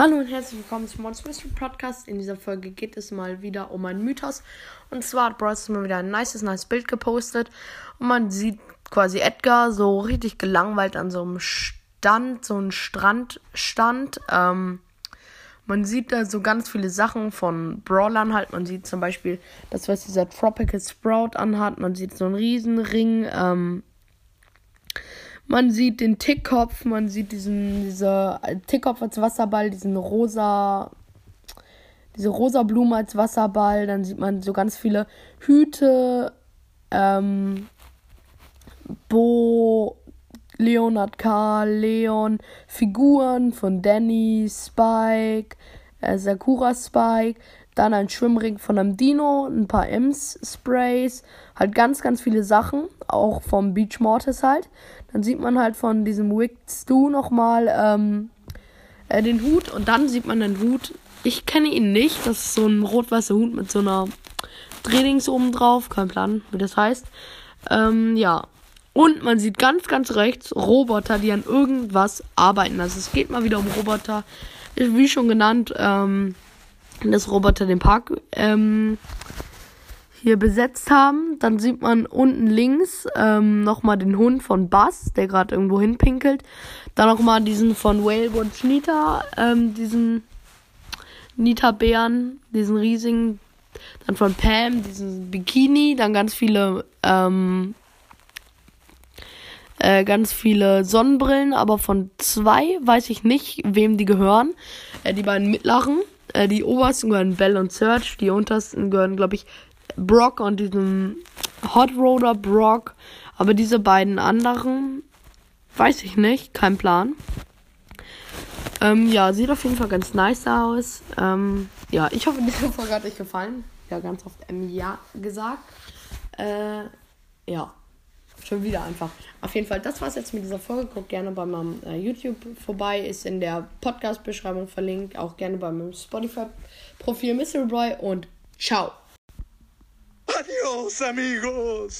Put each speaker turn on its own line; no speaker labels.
Hallo und herzlich willkommen zum Monster Mystery Podcast. In dieser Folge geht es mal wieder um einen Mythos. Und zwar hat Bryce mal wieder ein nices, nice Bild gepostet. Und man sieht quasi Edgar so richtig gelangweilt an so einem Stand, so einem Strandstand. Ähm, man sieht da so ganz viele Sachen von Brawlern halt. Man sieht zum Beispiel das, was dieser Tropical Sprout anhat. Man sieht so einen Riesenring. Ähm, man sieht den Tickkopf, man sieht diesen, dieser Tickkopf als Wasserball, diesen rosa, diese rosa Blume als Wasserball. Dann sieht man so ganz viele Hüte, ähm, Bo, Leonard K., Leon, Figuren von Danny, Spike, äh, Sakura Spike, dann ein Schwimmring von einem Dino, ein paar Ems-Sprays, halt ganz, ganz viele Sachen, auch vom Beach Mortis halt. Dann sieht man halt von diesem Wicked Stu nochmal ähm, äh, den Hut und dann sieht man den Hut. Ich kenne ihn nicht, das ist so ein rot-weißer Hut mit so einer Trainings oben drauf, kein Plan, wie das heißt. Ähm, ja. Und man sieht ganz, ganz rechts Roboter, die an irgendwas arbeiten. Also es geht mal wieder um Roboter. Wie schon genannt, ähm, dass Roboter den Park ähm, hier besetzt haben. Dann sieht man unten links ähm, nochmal den Hund von Bass, der gerade irgendwo hinpinkelt. Dann nochmal diesen von Whalewatch Nita, ähm, diesen Nita-Bären, diesen riesigen. Dann von Pam, diesen Bikini. Dann ganz viele, ähm, äh, ganz viele Sonnenbrillen, aber von zwei weiß ich nicht, wem die gehören. Äh, die beiden mittleren. Äh, die obersten gehören Bell und Search. Die untersten gehören, glaube ich, Brock und diesem Hot Roder Brock. Aber diese beiden anderen, weiß ich nicht, kein Plan. Ähm, ja, sieht auf jeden Fall ganz nice aus. Ähm, ja, ich hoffe, diese Folge hat euch gefallen. Ja, ganz oft ähm, Ja gesagt. Äh, ja, schon wieder einfach. Auf jeden Fall, das war's jetzt mit dieser Folge. Guckt gerne bei meinem äh, YouTube vorbei. Ist in der Podcast-Beschreibung verlinkt. Auch gerne bei meinem Spotify-Profil Mystery Boy. Und ciao.
Adiós amigos.